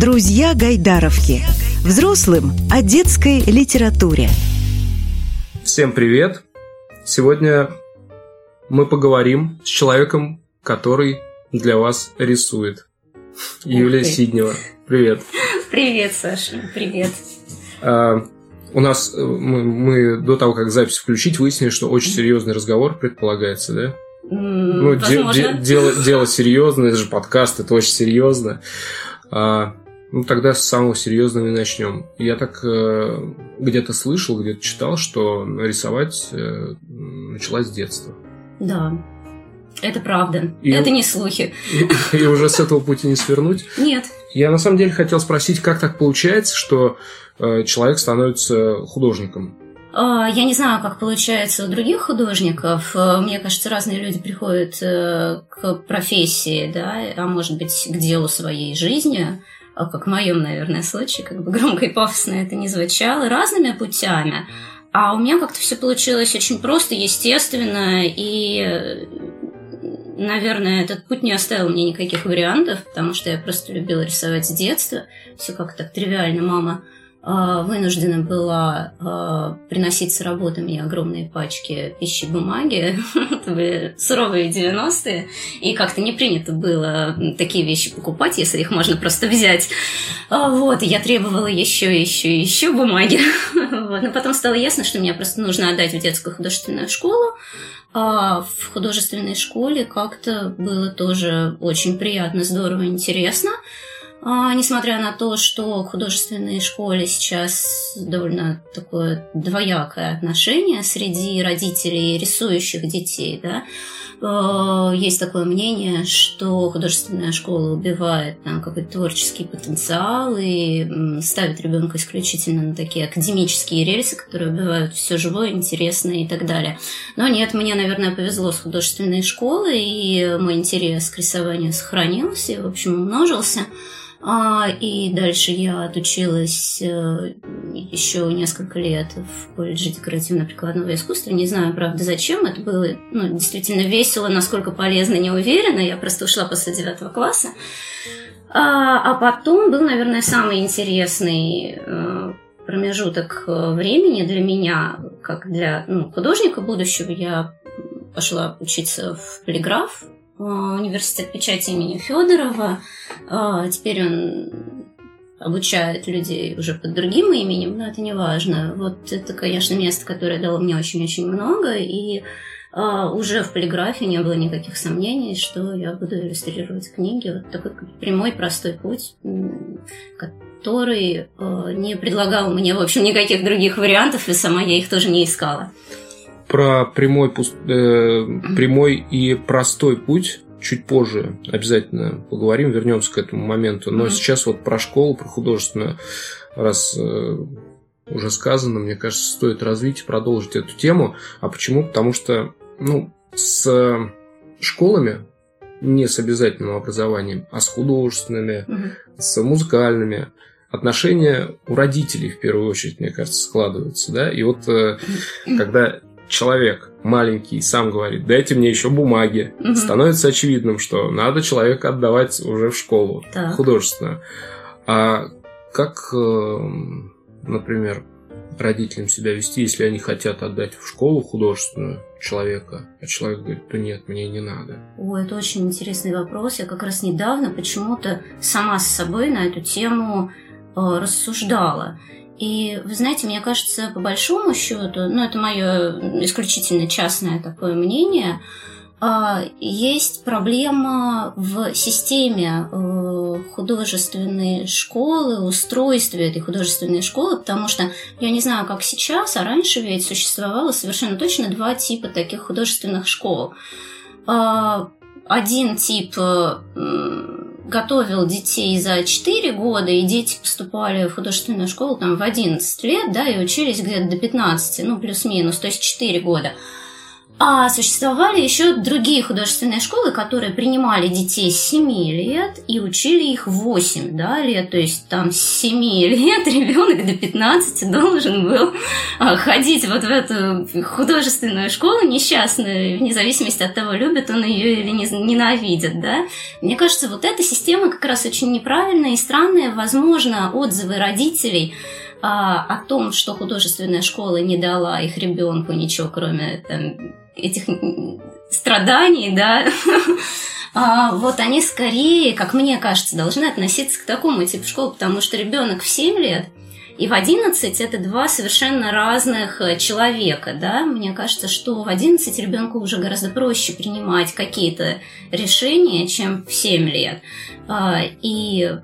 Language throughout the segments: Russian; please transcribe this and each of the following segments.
Друзья Гайдаровки. Взрослым о детской литературе. Всем привет! Сегодня мы поговорим с человеком, который для вас рисует. Юлия Сиднева. Привет. Привет, Саша. Привет. А, у нас э, мы, мы до того, как запись включить, выяснили, что очень серьезный разговор предполагается, да? Ну, де, де, дело, дело серьезное, это же подкаст, это очень серьезно. А, ну, тогда с самого серьезного и начнем. Я так э, где-то слышал, где-то читал, что рисовать э, началась с детства. Да, это правда. И, это не слухи. И, и уже с этого пути не свернуть? Нет. Я на самом деле хотел спросить, как так получается, что э, человек становится художником? А, я не знаю, как получается у других художников. Э, мне кажется, разные люди приходят э, к профессии, да, а может быть, к делу своей жизни, как в моем, наверное, случае, как бы громко и пафосно это не звучало, разными путями. А у меня как-то все получилось очень просто, естественно, и наверное, этот путь не оставил мне никаких вариантов, потому что я просто любила рисовать с детства. Все как-то так тривиально. Мама а, вынуждена была а, приносить с работы мне огромные пачки пищи бумаги. Это были суровые 90-е. И как-то не принято было такие вещи покупать, если их можно просто взять. А, вот, и я требовала еще, еще, еще бумаги. Вот. Но потом стало ясно, что мне просто нужно отдать в детскую художественную школу. А в художественной школе как-то было тоже очень приятно, здорово, интересно. А, несмотря на то, что к художественной школе сейчас довольно такое двоякое отношение среди родителей рисующих детей, да, Э, есть такое мнение, что художественная школа убивает там какой-то творческий потенциал и ставит ребенка исключительно на такие академические рельсы, которые убивают все живое, интересное и так далее. Но нет, мне, наверное, повезло с художественной школы, и мой интерес к рисованию сохранился и, в общем, умножился. А, и дальше я отучилась э, еще несколько лет в колледже декоративно-прикладного искусства. Не знаю, правда, зачем. Это было ну, действительно весело, насколько полезно, не уверена. Я просто ушла после девятого класса. А, а потом был, наверное, самый интересный э, промежуток э, времени для меня, как для ну, художника будущего. Я пошла учиться в полиграф университет печати имени Федорова. А, теперь он обучает людей уже под другим именем, но это не важно. Вот это, конечно, место, которое дало мне очень-очень много, и а, уже в полиграфии не было никаких сомнений, что я буду иллюстрировать книги. Вот такой прямой, простой путь, который не предлагал мне, в общем, никаких других вариантов, и сама я их тоже не искала про прямой, э, прямой и простой путь чуть позже обязательно поговорим, вернемся к этому моменту. Но mm-hmm. сейчас вот про школу, про художественную, раз э, уже сказано, мне кажется, стоит развить и продолжить эту тему. А почему? Потому что ну, с школами, не с обязательным образованием, а с художественными, mm-hmm. с музыкальными, отношения у родителей в первую очередь, мне кажется, складываются, да, и вот э, когда человек маленький сам говорит, дайте мне еще бумаги, угу. становится очевидным, что надо человека отдавать уже в школу так. художественную. А как, э, например, родителям себя вести, если они хотят отдать в школу художественную человека, а человек говорит, да нет, мне не надо. О, это очень интересный вопрос. Я как раз недавно почему-то сама с собой на эту тему э, рассуждала. И, вы знаете, мне кажется, по большому счету, ну, это мое исключительно частное такое мнение, а, есть проблема в системе э, художественной школы, устройстве этой художественной школы, потому что я не знаю, как сейчас, а раньше ведь существовало совершенно точно два типа таких художественных школ. А, один тип э, готовил детей за 4 года, и дети поступали в художественную школу там в 11 лет, да, и учились где-то до 15, ну, плюс-минус, то есть 4 года. А существовали еще другие художественные школы, которые принимали детей с 7 лет и учили их 8 да, лет. То есть там с 7 лет ребенок до 15 должен был а, ходить вот в эту художественную школу несчастную, вне зависимости от того, любит он ее или ненавидит. Да? Мне кажется, вот эта система как раз очень неправильная и странная. Возможно, отзывы родителей а, о том, что художественная школа не дала их ребенку ничего, кроме там, этих страданий, да, а, вот они скорее, как мне кажется, должны относиться к такому типу школы, потому что ребенок в 7 лет и в 11 это два совершенно разных э, человека, да. Мне кажется, что в 11 ребенку уже гораздо проще принимать какие-то решения, чем в 7 лет. А, и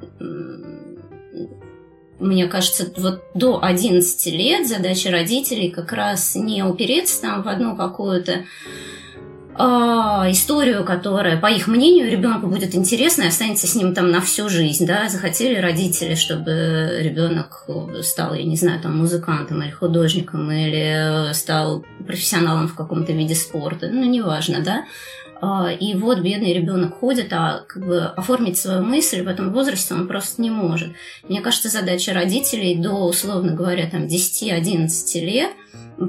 мне кажется, вот до 11 лет задача родителей как раз не упереться там в одну какую-то а, историю, которая, по их мнению, ребенку будет интересна и останется с ним там на всю жизнь, да, захотели родители, чтобы ребенок стал, я не знаю, там музыкантом или художником или стал профессионалом в каком-то виде спорта, ну, неважно, да, и вот бедный ребенок ходит, а как бы оформить свою мысль в этом возрасте он просто не может. Мне кажется, задача родителей до, условно говоря, там 10-11 лет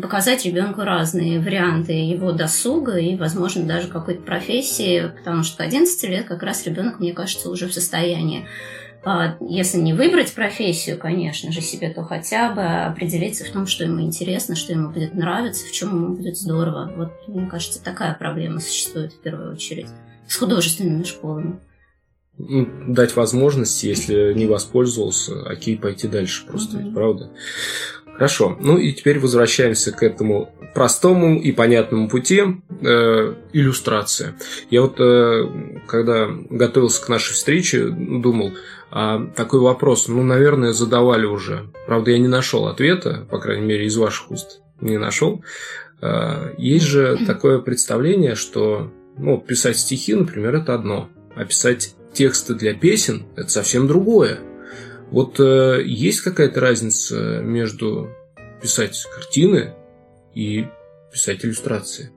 показать ребенку разные варианты его досуга и, возможно, даже какой-то профессии, потому что к 11 лет как раз ребенок, мне кажется, уже в состоянии а, если не выбрать профессию, конечно же, себе, то хотя бы определиться в том, что ему интересно, что ему будет нравиться, в чем ему будет здорово. Вот, мне кажется, такая проблема существует в первую очередь с художественными школами. Ну, дать возможность, если не воспользовался, окей, пойти дальше просто, угу. правда? Хорошо. Ну и теперь возвращаемся к этому простому и понятному пути э, иллюстрация. Я вот, э, когда готовился к нашей встрече, думал, а, такой вопрос, ну, наверное, задавали уже. Правда, я не нашел ответа, по крайней мере, из ваших уст не нашел. А, есть же такое представление, что ну, писать стихи, например, это одно, а писать тексты для песен – это совсем другое. Вот э, есть какая-то разница между писать картины и писать иллюстрации?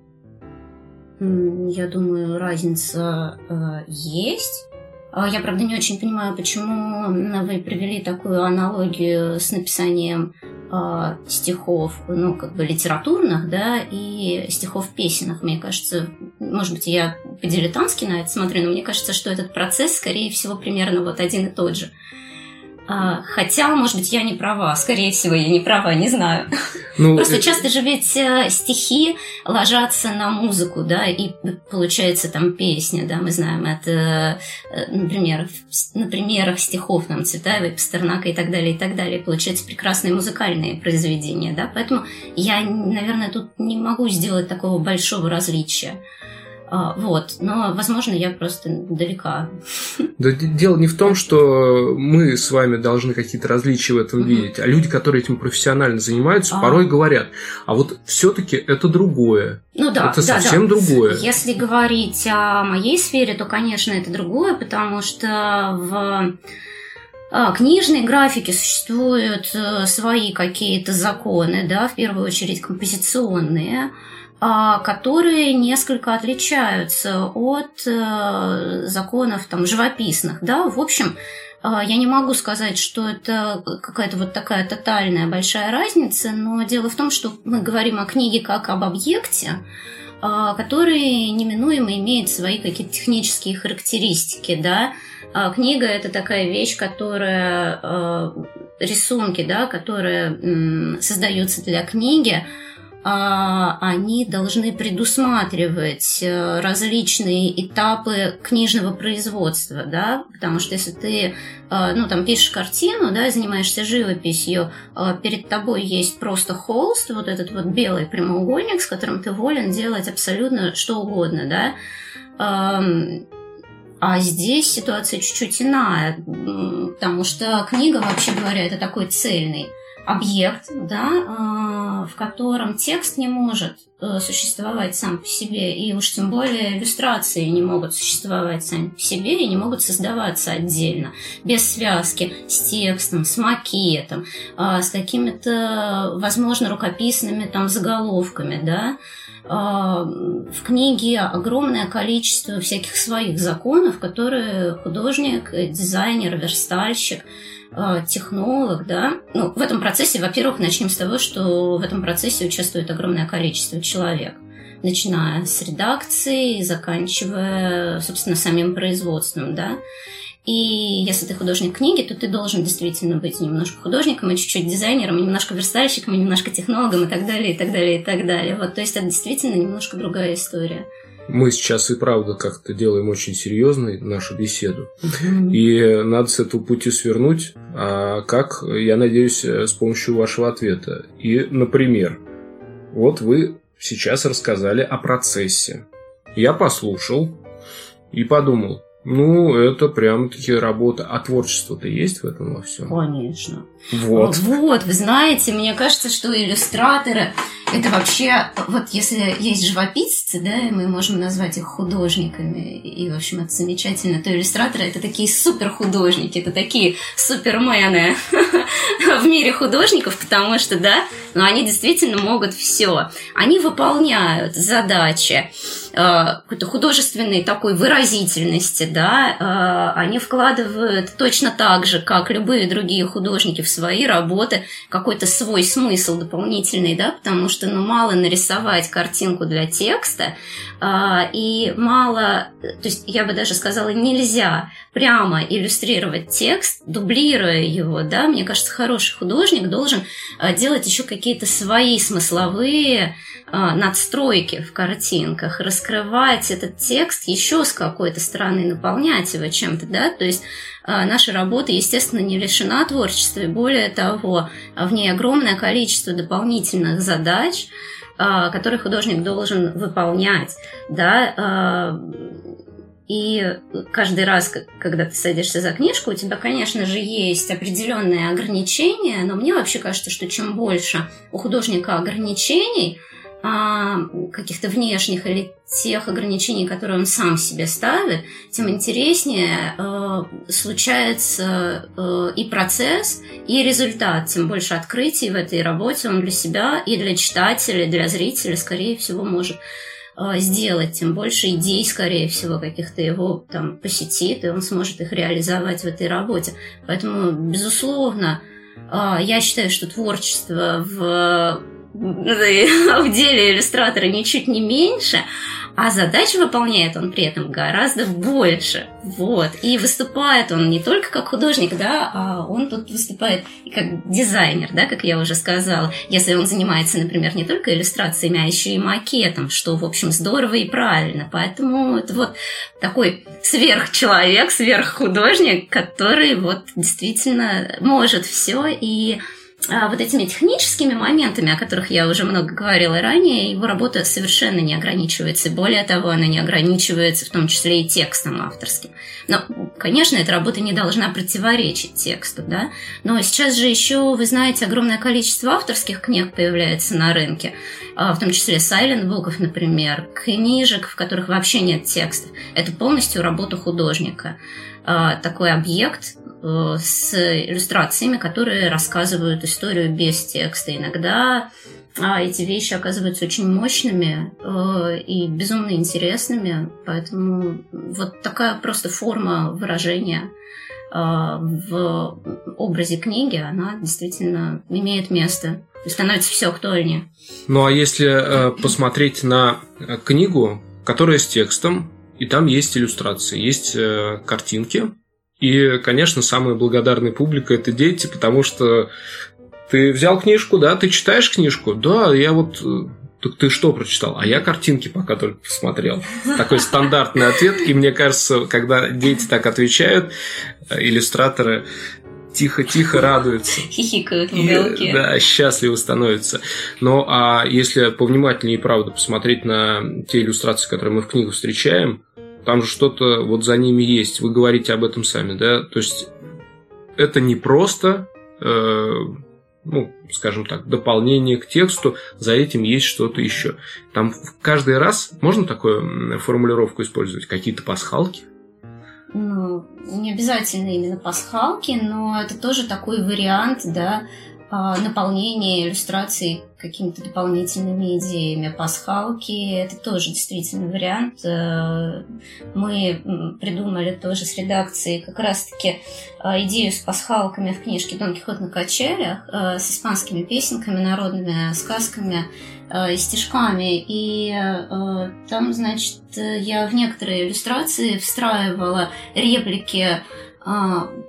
Я думаю, разница э, есть. А я, правда, не очень понимаю, почему вы привели такую аналогию с написанием э, стихов, ну, как бы литературных, да, и стихов песенных. Мне кажется, может быть, я по-дилетантски на это смотрю, но мне кажется, что этот процесс, скорее всего, примерно вот один и тот же. А, хотя, может быть, я не права. Скорее всего, я не права, не знаю. Ну, Просто это... часто же ведь э, стихи ложатся на музыку, да, и получается там песня, да, мы знаем это, э, например, на примерах стихов там Цветаевой, Пастернака и так далее, и так далее. Получаются прекрасные музыкальные произведения, да, поэтому я, наверное, тут не могу сделать такого большого различия. А, вот, но, возможно, я просто далека. Да, дело не в том, что мы с вами должны какие-то различия в этом видеть, а люди, которые этим профессионально занимаются, а. порой говорят, а вот все-таки это другое. Ну да, это да, совсем да. другое. Если говорить о моей сфере, то, конечно, это другое, потому что в а, книжной графике существуют э, свои какие-то законы, да, в первую очередь композиционные, которые несколько отличаются от э, законов там, живописных. Да? В общем, а, я не могу сказать, что это какая-то вот такая тотальная большая разница, но дело в том, что мы говорим о книге как об объекте, а, который неминуемо имеет свои какие-то технические характеристики, да. Книга – это такая вещь, которая рисунки, да, которые создаются для книги, а, они должны предусматривать э, различные этапы книжного производства, да, потому что если ты, э, ну, там, пишешь картину, да, занимаешься живописью, э, перед тобой есть просто холст, вот этот вот белый прямоугольник, с которым ты волен делать абсолютно что угодно, да, а здесь ситуация чуть-чуть иная, потому что книга, вообще говоря, это такой цельный объект, да, а, в котором текст не может э, существовать сам по себе, и уж тем более иллюстрации не могут существовать сами по себе и не могут создаваться отдельно, без связки с текстом, с макетом, а, с какими-то, возможно, рукописными там заголовками, да, а, в книге огромное количество всяких своих законов, которые художник, дизайнер, верстальщик, технолог, да. Ну, в этом процессе, во-первых, начнем с того, что в этом процессе участвует огромное количество человек начиная с редакции, заканчивая, собственно, самим производством, да. И если ты художник книги, то ты должен действительно быть немножко художником, и чуть-чуть дизайнером, и немножко верстальщиком, и немножко технологом, и так далее, и так далее, и так далее. Вот, то есть это действительно немножко другая история. Мы сейчас и правда как-то делаем очень серьезной нашу беседу. И надо с этого пути свернуть. А как, я надеюсь, с помощью вашего ответа. И, например, вот вы сейчас рассказали о процессе. Я послушал и подумал, ну, это прям-таки работа. А творчество-то есть в этом во всем? Конечно. Вот. Вот, вы знаете, мне кажется, что иллюстраторы это вообще, вот если есть живописцы, да, мы можем назвать их художниками, и, в общем, это замечательно, то иллюстраторы это такие супер художники, это такие супермены в мире художников, потому что, да, но они действительно могут все. Они выполняют задачи э, какой-то художественной такой выразительности, да, э, они вкладывают точно так же, как любые другие художники в свои работы, какой-то свой смысл дополнительный, да, потому что, ну, мало нарисовать картинку для текста, э, и мало, то есть я бы даже сказала, нельзя прямо иллюстрировать текст, дублируя его, да, мне кажется, хороший художник должен делать еще какие-то свои смысловые а, надстройки в картинках, раскрывать этот текст еще с какой-то стороны, наполнять его чем-то, да, то есть а, наша работа, естественно, не лишена творчества, и более того, в ней огромное количество дополнительных задач, а, которые художник должен выполнять, да, и каждый раз, когда ты садишься за книжку, у тебя, конечно же, есть определенные ограничения, но мне вообще кажется, что чем больше у художника ограничений, а, каких-то внешних или тех ограничений, которые он сам себе ставит, тем интереснее э, случается э, и процесс, и результат. Тем больше открытий в этой работе он для себя и для читателя, и для зрителя, скорее всего, может э, сделать, тем больше идей, скорее всего, каких-то его там посетит, и он сможет их реализовать в этой работе. Поэтому, безусловно, э, я считаю, что творчество в в деле иллюстратора ничуть не меньше, а задач выполняет он при этом гораздо больше. Вот. И выступает он не только как художник, да, а он тут выступает и как дизайнер, да, как я уже сказала. Если он занимается, например, не только иллюстрациями, а еще и макетом, что, в общем, здорово и правильно. Поэтому это вот такой сверхчеловек, сверххудожник, который вот действительно может все и вот этими техническими моментами, о которых я уже много говорила ранее, его работа совершенно не ограничивается. Более того, она не ограничивается в том числе и текстом авторским. Но, конечно, эта работа не должна противоречить тексту, да. Но сейчас же еще, вы знаете, огромное количество авторских книг появляется на рынке, а, в том числе silent буков, например, книжек, в которых вообще нет текстов. Это полностью работа художника а, такой объект, с иллюстрациями, которые рассказывают историю без текста. Иногда а эти вещи оказываются очень мощными э, и безумно интересными, поэтому вот такая просто форма выражения э, в образе книги, она действительно имеет место и становится все актуальнее. Ну а если э, посмотреть на книгу, которая с текстом, и там есть иллюстрации, есть э, картинки, и, конечно, самая благодарная публика – это дети, потому что ты взял книжку, да, ты читаешь книжку, да, я вот э, так ты что прочитал? А я картинки пока только посмотрел. Такой стандартный ответ. И мне кажется, когда дети так отвечают, э, иллюстраторы тихо-тихо радуются. Хихикают в уголке. Да, счастливы становятся. Но а если повнимательнее и правда посмотреть на те иллюстрации, которые мы в книгах встречаем, там же что-то вот за ними есть. Вы говорите об этом сами, да? То есть это не просто, э, ну, скажем так, дополнение к тексту, за этим есть что-то еще. Там каждый раз можно такую формулировку использовать? Какие-то пасхалки? Ну, не обязательно именно пасхалки, но это тоже такой вариант, да, наполнение иллюстраций какими-то дополнительными идеями. Пасхалки – это тоже действительно вариант. Э, мы придумали тоже с редакцией как раз-таки а, идею с пасхалками в книжке «Дон Кихот на качелях» э, с испанскими песенками, народными сказками э, и стишками. И там, значит, я в некоторые иллюстрации встраивала реплики а,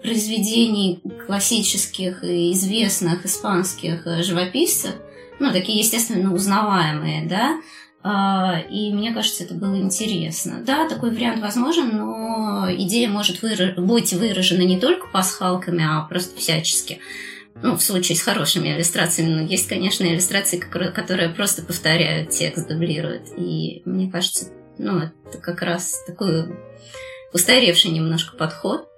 произведений классических и известных испанских э, живописцев, ну, такие, естественно, узнаваемые, да, а, и мне кажется, это было интересно. Да, такой вариант возможен, но идея может выраж... быть выражена не только пасхалками, а просто всячески. Ну, в случае с хорошими иллюстрациями. Но есть, конечно, иллюстрации, которые просто повторяют текст, дублируют. И мне кажется, ну, это как раз такой устаревший немножко подход.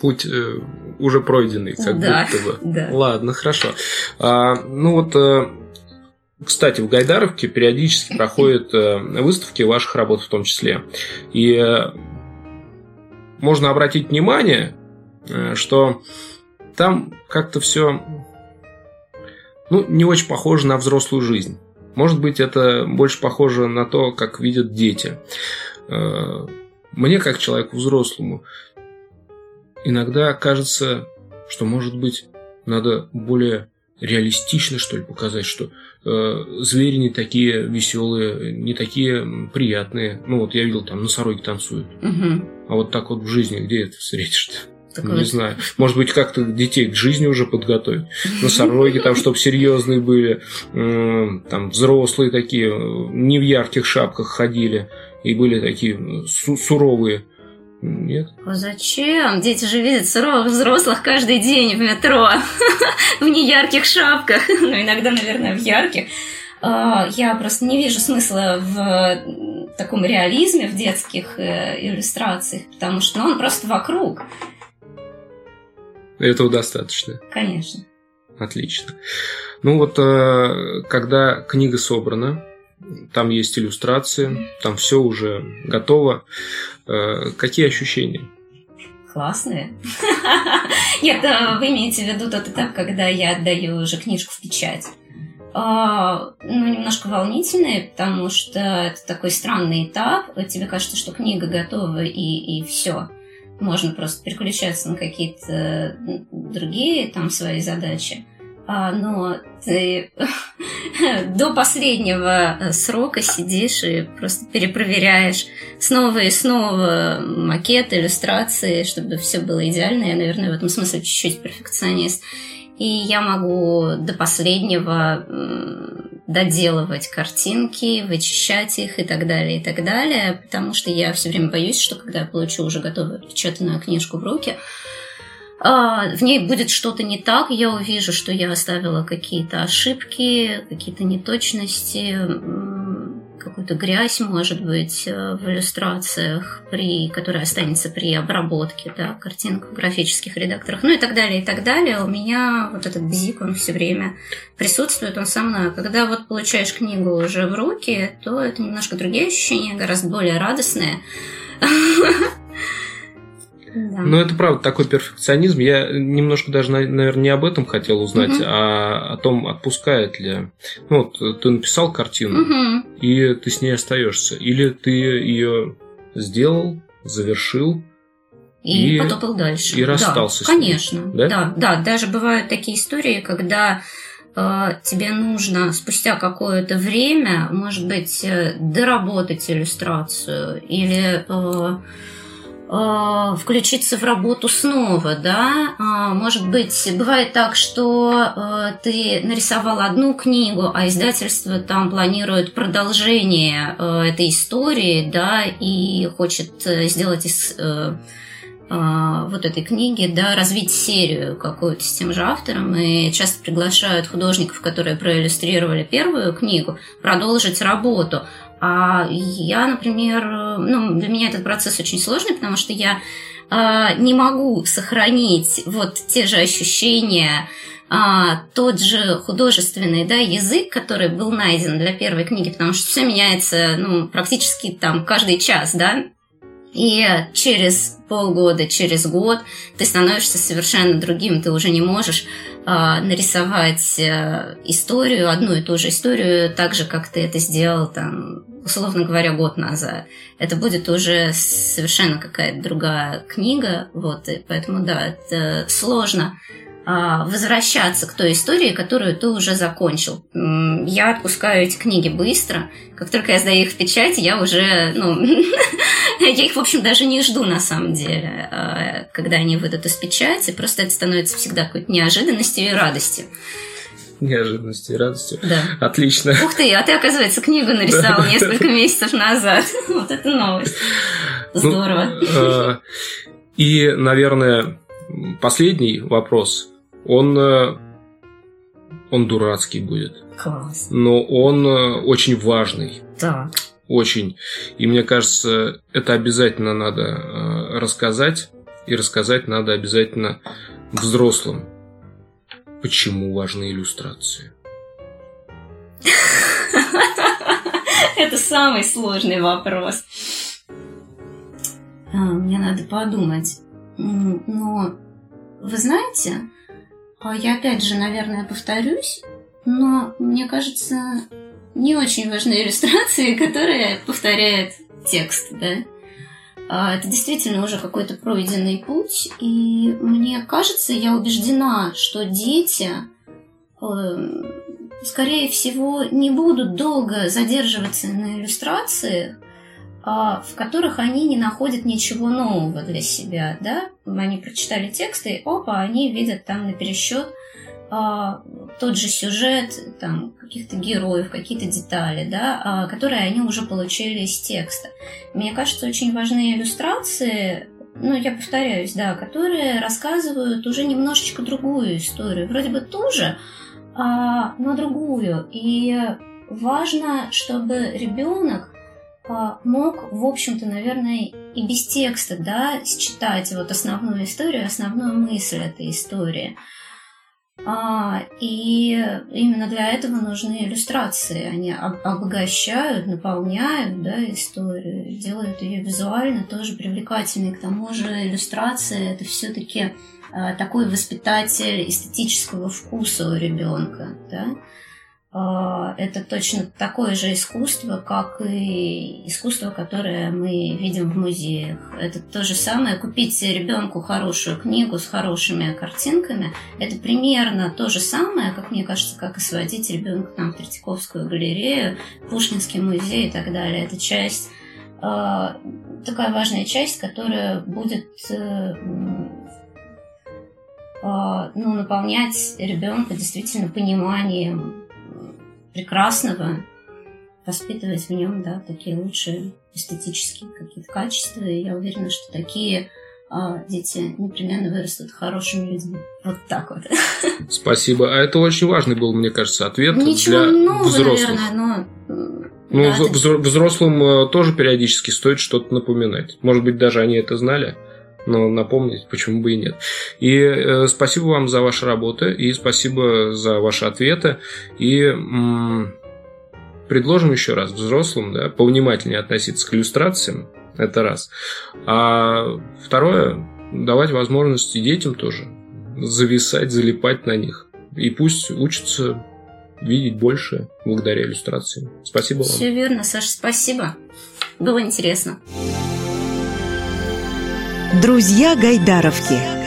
Путь э, уже пройденный, как да, будто бы. Да. Ладно, хорошо. А, ну вот, э, кстати, в Гайдаровке периодически проходят э, выставки ваших работ в том числе. И э, можно обратить внимание, э, что там как-то все ну, не очень похоже на взрослую жизнь. Может быть, это больше похоже на то, как видят дети. Э, мне, как человеку взрослому, иногда кажется, что, может быть, надо более реалистично, что ли, показать, что э, звери не такие веселые, не такие приятные. Ну, вот я видел, там носороги танцуют. Угу. А вот так вот в жизни где это встретишь-то? Такое... Не знаю. Может быть, как-то детей к жизни уже подготовить. Носороги там, чтобы серьезные были, там взрослые такие, не в ярких шапках ходили и были такие суровые. Нет. А зачем? Дети же видят суровых взрослых каждый день в метро в неярких шапках. Ну, иногда, наверное, в ярких. А, я просто не вижу смысла в таком реализме в детских э, иллюстрациях, потому что ну, он просто вокруг. Этого достаточно. Конечно. Отлично. Ну вот, э, когда книга собрана, там есть иллюстрации, там все уже готово. Э, какие ощущения? Классные. Нет, э, вы имеете в виду тот этап, когда я отдаю уже книжку в печать. А, ну, немножко волнительные, потому что это такой странный этап. Тебе кажется, что книга готова и, и все. Можно просто переключаться на какие-то другие там свои задачи. А, но ты до последнего срока сидишь и просто перепроверяешь снова и снова макеты, иллюстрации, чтобы все было идеально. Я, наверное, в этом смысле чуть-чуть перфекционист. И я могу до последнего доделывать картинки, вычищать их и так далее, и так далее, потому что я все время боюсь, что когда я получу уже готовую печатанную книжку в руки, в ней будет что-то не так, я увижу, что я оставила какие-то ошибки, какие-то неточности, какую-то грязь, может быть, э, в иллюстрациях, при, которая останется при обработке да, картинок в графических редакторах, ну и так далее, и так далее. У меня вот этот бзик, он все время присутствует, он со мной. Когда вот получаешь книгу уже в руки, то это немножко другие ощущения, гораздо более радостные. Да. Но это правда такой перфекционизм. Я немножко даже, наверное, не об этом хотел узнать, угу. а о том, отпускает ли. Ну, вот ты написал картину, угу. и ты с ней остаешься. Или ты ее сделал, завершил. И, и потопал дальше. И расстался да, с ней. Конечно. Да? да, да. Даже бывают такие истории, когда э, тебе нужно спустя какое-то время, может быть, э, доработать иллюстрацию или Э, включиться в работу снова, да, а, может быть, бывает так, что э, ты нарисовал одну книгу, а издательство там планирует продолжение э, этой истории, да, и хочет сделать из вот этой книги, да, развить серию какую-то с тем же автором, и часто приглашают художников, которые проиллюстрировали первую книгу, продолжить работу. А я, например, ну, для меня этот процесс очень сложный, потому что я э, не могу сохранить вот те же ощущения, а, тот же художественный да, язык, который был найден для первой книги, потому что все меняется ну, практически там каждый час, да, И через полгода, через год ты становишься совершенно другим. Ты уже не можешь а, нарисовать а, историю, одну и ту же историю, так же, как ты это сделал, там, условно говоря, год назад. Это будет уже совершенно какая-то другая книга. Вот, и поэтому, да, это сложно а, возвращаться к той истории, которую ты уже закончил. Я отпускаю эти книги быстро. Как только я сдаю их в печать, я уже, ну, я их, в общем, даже не жду на самом деле, а, когда они выйдут из печати. Просто это становится всегда какой-то неожиданностью и радостью. Неожиданностью и радостью. Да. Отлично. Ух ты, а ты, оказывается, книгу нарисовал несколько месяцев назад. Вот это новость. Ну, Здорово. А, и, наверное, последний вопрос он, э, он дурацкий будет. Класс. Но он э, очень важный. Так. Очень. И мне кажется, это обязательно надо э, рассказать. И рассказать надо обязательно взрослым. Почему важны иллюстрации? Это самый сложный вопрос. А, мне надо подумать. Но вы знаете, а я опять же, наверное, повторюсь, но мне кажется, не очень важны иллюстрации, которые повторяют текст, да. А, это действительно уже какой-то пройденный путь, и мне кажется, я убеждена, что дети, эм, скорее всего, не будут долго задерживаться на иллюстрациях, а, в которых они не находят ничего нового для себя, да? Они прочитали тексты, и опа, они видят там на пересчет а, тот же сюжет, там, каких-то героев, какие-то детали, да, а, которые они уже получили из текста. Мне кажется, очень важны иллюстрации, ну, я повторяюсь, да, которые рассказывают уже немножечко другую историю. Вроде бы ту же, а, но другую. И важно, чтобы ребенок а, мог, в общем-то, наверное, и без текста, да, считать вот основную историю, основную мысль этой истории. А, и именно для этого нужны иллюстрации. Они обогащают, наполняют да, историю, делают ее визуально тоже привлекательной. К тому же иллюстрация это все-таки а, такой воспитатель эстетического вкуса у ребенка. Да? А, это точно такое же искусство, как и искусство, которое мы видим в музеях. Это то же самое. Купить ребенку хорошую книгу с хорошими картинками, это примерно то же самое, как мне кажется, как и сводить ребенка там, в Третьяковскую галерею, Пушкинский музей и так далее. Это часть, а, такая важная часть, которая будет э, а, ну, наполнять ребенка действительно пониманием прекрасного, воспитывать в нем да, такие лучшие эстетические какие-то качества. И я уверена, что такие а, дети непременно вырастут хорошими людьми. Вот так вот. Спасибо. А это очень важный был, мне кажется, ответ Ничего для нового, взрослых. наверное, но... Ну, да, взрослым э, тоже периодически стоит что-то напоминать. Может быть, даже они это знали но напомнить, почему бы и нет. И э, спасибо вам за ваши работы, и спасибо за ваши ответы. И м- предложим еще раз взрослым да, повнимательнее относиться к иллюстрациям, это раз. А второе, давать возможности детям тоже зависать, залипать на них. И пусть учатся видеть больше благодаря иллюстрациям. Спасибо вам. Все верно, Саша, спасибо. Было интересно. Друзья Гайдаровки.